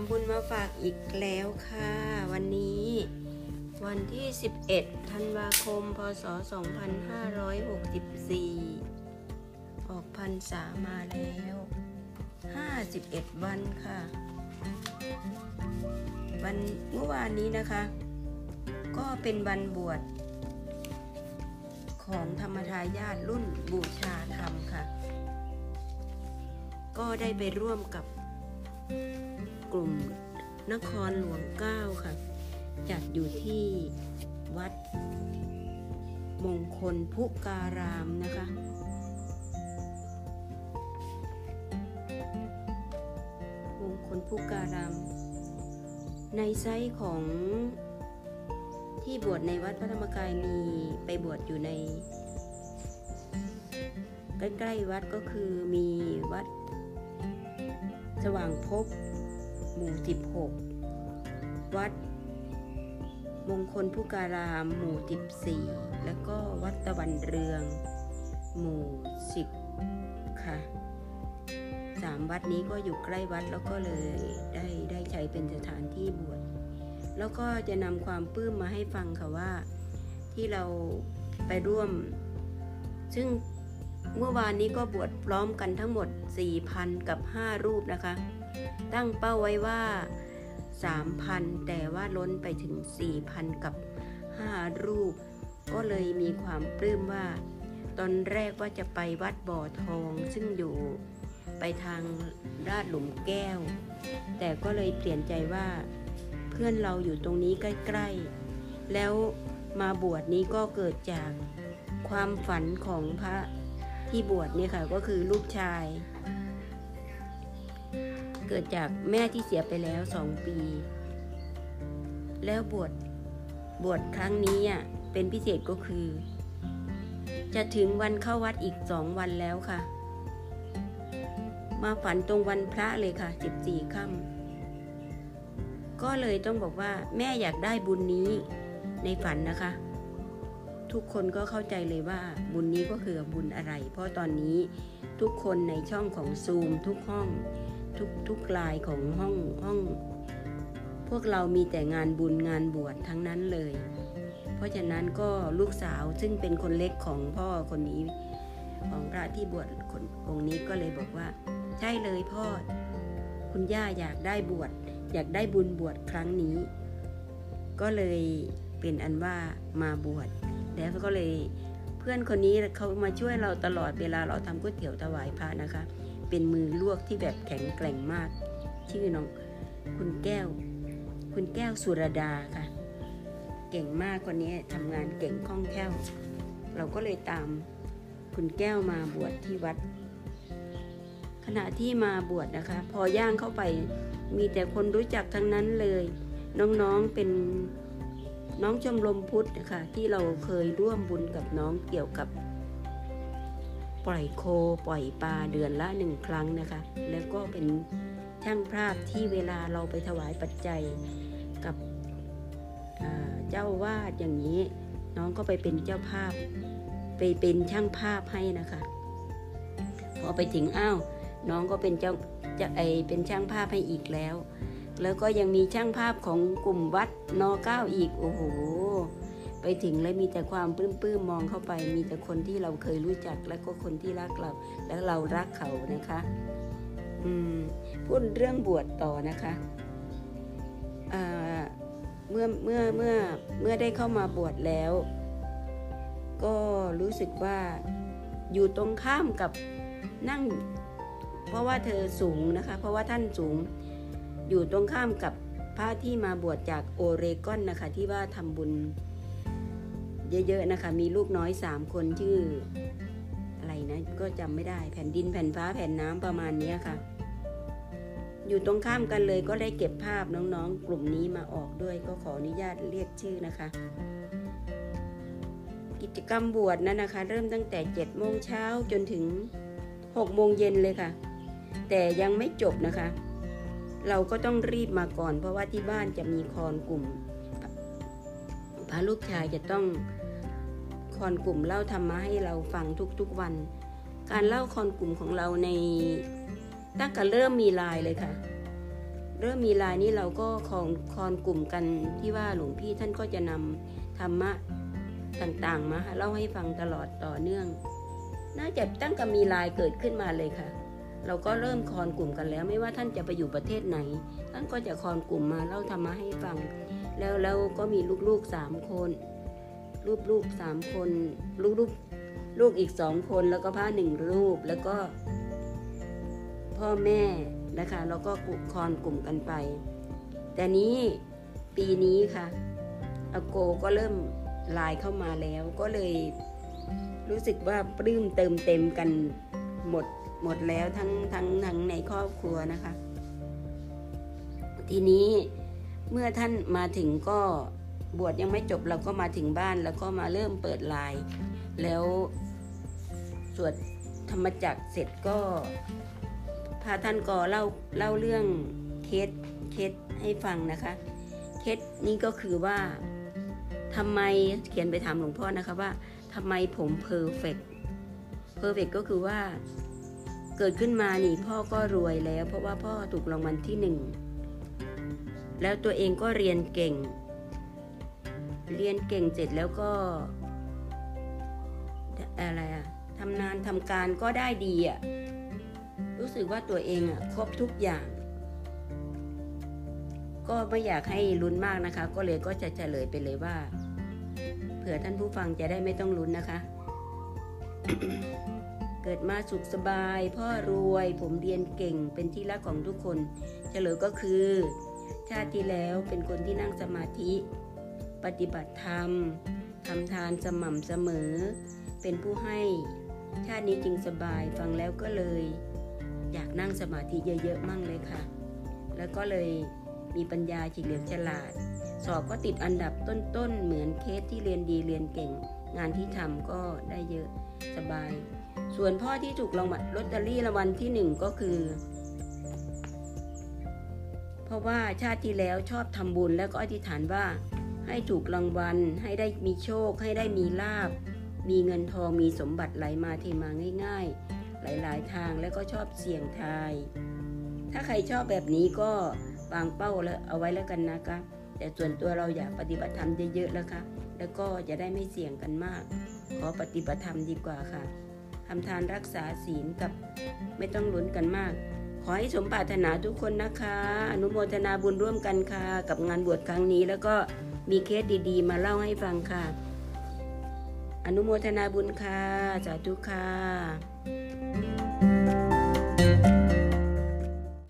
ำบุญมาฝากอีกแล้วค่ะ วันนี้ วันที่ 11 ธันวาคม พศ 2564 ออกพรรษามาแล้ว 51 วันค่ะ วันเมื่อวานนี้นะคะ ก็เป็นวันบวชของธรรมทายาทรุ่นบูชาธรรมค่ะ ก็ได้ไปร่วมกับ กลุ่มนครหลวงเก้าค่ะ จัดอยู่ที่วัด มงคลพุการามนะคะ มงคลพุการาม ในไซต์ของที่บวชในวัดพระธรรมกายมีไปบวชอยู่ใน ใกล้ ๆ วัดก็คือมีวัดสว่างพบ หมู่ 16 วัดมงคลพุการาม หมู่ 14 แล้วก็วัดตะวันเรือง หมู่ 10 ค่ะสามวัดนี้ก็อยู่ใกล้วัดแล้วก็เลยได้ได้ใช้เป็นสถานที่บวชแล้วก็จะนำความปลื้มมาให้ฟังค่ะว่าที่เราไปร่วม ซึ่ง เมื่อวานนี้ก็บวชพร้อมกันทั้งหมด 4,000 กับ 5 รูปนะคะ ตั้งเป้าไว้ว่า 3,000 แต่ว่าล้นไปถึง 4,000 กับ 5 รูป ก็เลยมีความปลื้มว่า ตอนแรกว่าจะไปวัดบ่อทองซึ่งอยู่ไปทางราดหลุมแก้ว แต่ก็เลยเปลี่ยนใจว่า เพื่อนเราอยู่ตรงนี้ใกล้ ๆ แล้วมาบวชนี้ก็เกิดจากความฝันของพระ ที่บวชเนี่ยค่ะก็คือลูกชาย เกิดจากแม่ที่เสียไปแล้วสองปี แล้วบวชบวชครั้งนี้อะเป็นพิเศษก็คือ จะถึงวันเข้าวัดอีกสองวันแล้วค่ะ มาฝันตรงวันพระเลยค่ะสิบสี่ค่ำก็เลยต้องบอกว่าแม่อยากได้บุญนี้ในฝันนะคะ ทุกคนก็เข้าใจเลยว่าบุญนี้ก็คือบุญอะไร เพราะตอนนี้ทุกคนในช่องของซูมทุกห้องทุกทุกลายของห้องห้อง พวกเรามีแต่งานบุญงานบวชทั้งนั้นเลย เพราะฉะนั้นก็ลูกสาวซึ่งเป็นคนเล็กของพ่อคนนี้ ของพระที่บวชคนองค์นี้ก็เลยบอกว่า ใช่เลยพ่อ คุณย่าอยากได้บวชอยากได้บุญบวชครั้งนี้ ก็เลยเป็นอันว่ามาบวช แล้วก็เลยเพื่อนคนนี้เขามาช่วยเราตลอดเวลาเราทำก๋วยเตี๋ยวถวายพระนะคะ เป็นมือลวกที่แบบแข็งแกร่งมาก ชื่อน้องคุณแก้ว คุณแก้วสุรดาค่ะ เก่งมากคนนี้ทำงานเก่งคล่องแคล่ว เราก็เลยตามคุณแก้วมาบวชที่วัด ขณะที่มาบวชนะคะ พอย่างเข้าไปมีแต่คนรู้จักทั้งนั้นเลย น้องๆเป็น น้องชมรมพุทธนะคะที่เราเคยร่วมบุญกับน้องเกี่ยวกับ ปล่อยโคปล่อยปลาเดือนละหนึ่งครั้งนะคะ แล้วก็เป็นช่างภาพที่เวลาเราไปถวายปัจจัยกับเจ้าวาดอย่างนี้ น้องก็ไปเป็นเจ้าภาพ ไปเป็นช่างภาพให้นะคะ พอไปถึงอ้าวน้องก็เป็นเจ้าจะไอเป็นช่างภาพให้อีกแล้ว แล้วก็ยังมีช่างภาพของกลุ่มวัดนอเก้าอีก โอ้โห ไปถึงแล้วมีแต่ความปลื้มๆมองเข้าไป มีแต่คนที่เราเคยรู้จัก แล้วก็คนที่รักเรา แล้วเรารักเขานะคะอืมพูดเรื่องบวชต่อนะคะเมื่อเมื่อเมื่อเมื่อได้เข้ามาบวชแล้ว ก็รู้สึกว่าอยู่ตรงข้ามกับนั่ง เพราะว่าเธอสูงนะคะ เพราะว่าท่านสูง อยู่ตรงข้ามกับพระที่มาบวชจากโอเรกอนนะคะ ที่ว่าทำบุญเยอะๆนะคะ มีลูกน้อยสามคนชื่อ อะไรนะก็จำไม่ได้แผ่นดินแผ่นฟ้าแผ่นน้ำประมาณนี้ค่ะ อยู่ตรงข้ามกันเลยก็ได้เก็บภาพน้องๆ กลุ่มนี้มาออกด้วยก็ขออนุญาตเรียกชื่อนะคะ กิจกรรมบวชนั้นนะคะ เริ่มตั้งแต่7โมงเช้าจนถึง6โมงเย็นเลยค่ะ แต่ยังไม่จบนะคะ เราก็ต้องรีบมาก่อน เพราะว่าที่บ้านจะมีคอนกลุ่มพระลูกชายจะต้องคอนกลุ่มเล่าธรรมะให้เราฟังทุกๆวัน การเล่าคอนกลุ่มของเราในตั้งแต่เริ่มมีลายเลยค่ะ เริ่มมีลายนี้เราก็คอนคอนกลุ่มกันที่ว่าหลวงพี่ท่านก็จะนำธรรมะต่างๆมาเล่าให้ฟังตลอดต่อเนื่อง น่าจะตั้งแต่มีลายเกิดขึ้นมาเลยค่ะ เราก็เริ่มคอนกลุ่มกันแล้ว ไม่ว่าท่านจะไปอยู่ประเทศไหน ท่านก็จะคอนกลุ่มมาเล่าธรรมะให้ฟัง แล้วแล้วก็มีลูกๆสามคนรูปลูกสามคนลูกลูกลูกอีกสองคนแล้วก็พระหนึ่งรูปแล้วก็ พ่อแม่นะคะแล้วก็คอนกลุ่มกันไป แต่นี้ปีนี้ค่ะอาโกก็เริ่มไลายเข้ามาแล้วก็เลยรู้สึกว่าปลื้มเติมเต็มกันหมด หมดแล้วทั้งทั้งทั้งในครอบครัวนะคะ ทีนี้เมื่อท่านมาถึงก็บวชยังไม่จบเราก็มาถึงบ้านแล้วก็มาเริ่มเปิดไลน์แล้วสวดธรรมจักรเสร็จก็พาท่านก็เล่าเล่าเรื่องเคสเคสให้ฟังนะคะ เคสนี้ก็คือว่าทำไมเขียนไปถามหลวงพ่อนะคะว่าทำไมผม perfect perfect ก็คือว่า เกิดขึ้นมานี่พ่อก็รวยแล้ว เพราะว่าพ่อถูกรางวัลที่หนึ่งแล้วตัวเองก็เรียนเก่ง เรียนเก่งเสร็จแล้วก็อะไรอะทำงานทำการก็ได้ดีอะรู้สึกว่าตัวเองอะครบทุกอย่าง ก็ไม่อยากให้ลุ้นมากนะคะ ก็เลยก็จะเฉลยไปเลยว่า เผื่อท่านผู้ฟังจะได้ไม่ต้องลุ้นนะคะ เกิดมาสุขสบาย พ่อรวย ผมเรียนเก่งเป็นที่รักของทุกคนเฉลยก็คือ ชาติที่แล้วเป็นคนที่นั่งสมาธิ ปฏิบัติธรรมทำทานสม่ำเสมอ เป็นผู้ให้ ชาตินี้จึงสบายฟังแล้วก็เลย อยากนั่งสมาธิเยอะๆมั่งเลยค่ะ แล้วก็เลยมีปัญญาเฉลียวฉลาด สอบก็ติดอันดับต้นๆเหมือนเคสที่เรียนดีเรียนเก่ง งานที่ทำก็ได้เยอะสบาย ส่วนพ่อที่ถูกรางวัลลอตเตอรี่รางวัลที่หนึ่งก็คือ เพราะว่าชาติที่แล้วชอบทำบุญแล้วก็อธิษฐานว่า ให้ถูกรางวัลให้ได้มีโชค ให้ได้มีลาบ มีเงินทองมีสมบัติไหลมาเทมาง่าย ๆ หลายๆ ทางแล้วก็ชอบเสี่ยงทาย ถ้าใครชอบแบบนี้ก็วางเป้าแล้วเอาไว้แล้วกันนะคะแต่ส่วนตัวเราอยากปฏิบัติธรรมเยอะๆแล้วค่ะ แล้วก็จะได้ไม่เสี่ยงกันมาก ขอปฏิบัติธรรมดีกว่าค่ะ ทำทานรักษาศีลกับไม่ต้องลุ้นกันมาก ขอให้สมปรารถนาทุกคนนะคะ อนุโมทนาบุญร่วมกันค่ะ กับงานบวชครั้งนี้ แล้วก็มีเคสดีๆ มาเล่าให้ฟังค่ะ อนุโมทนาบุญค่ะสาธุค่ะ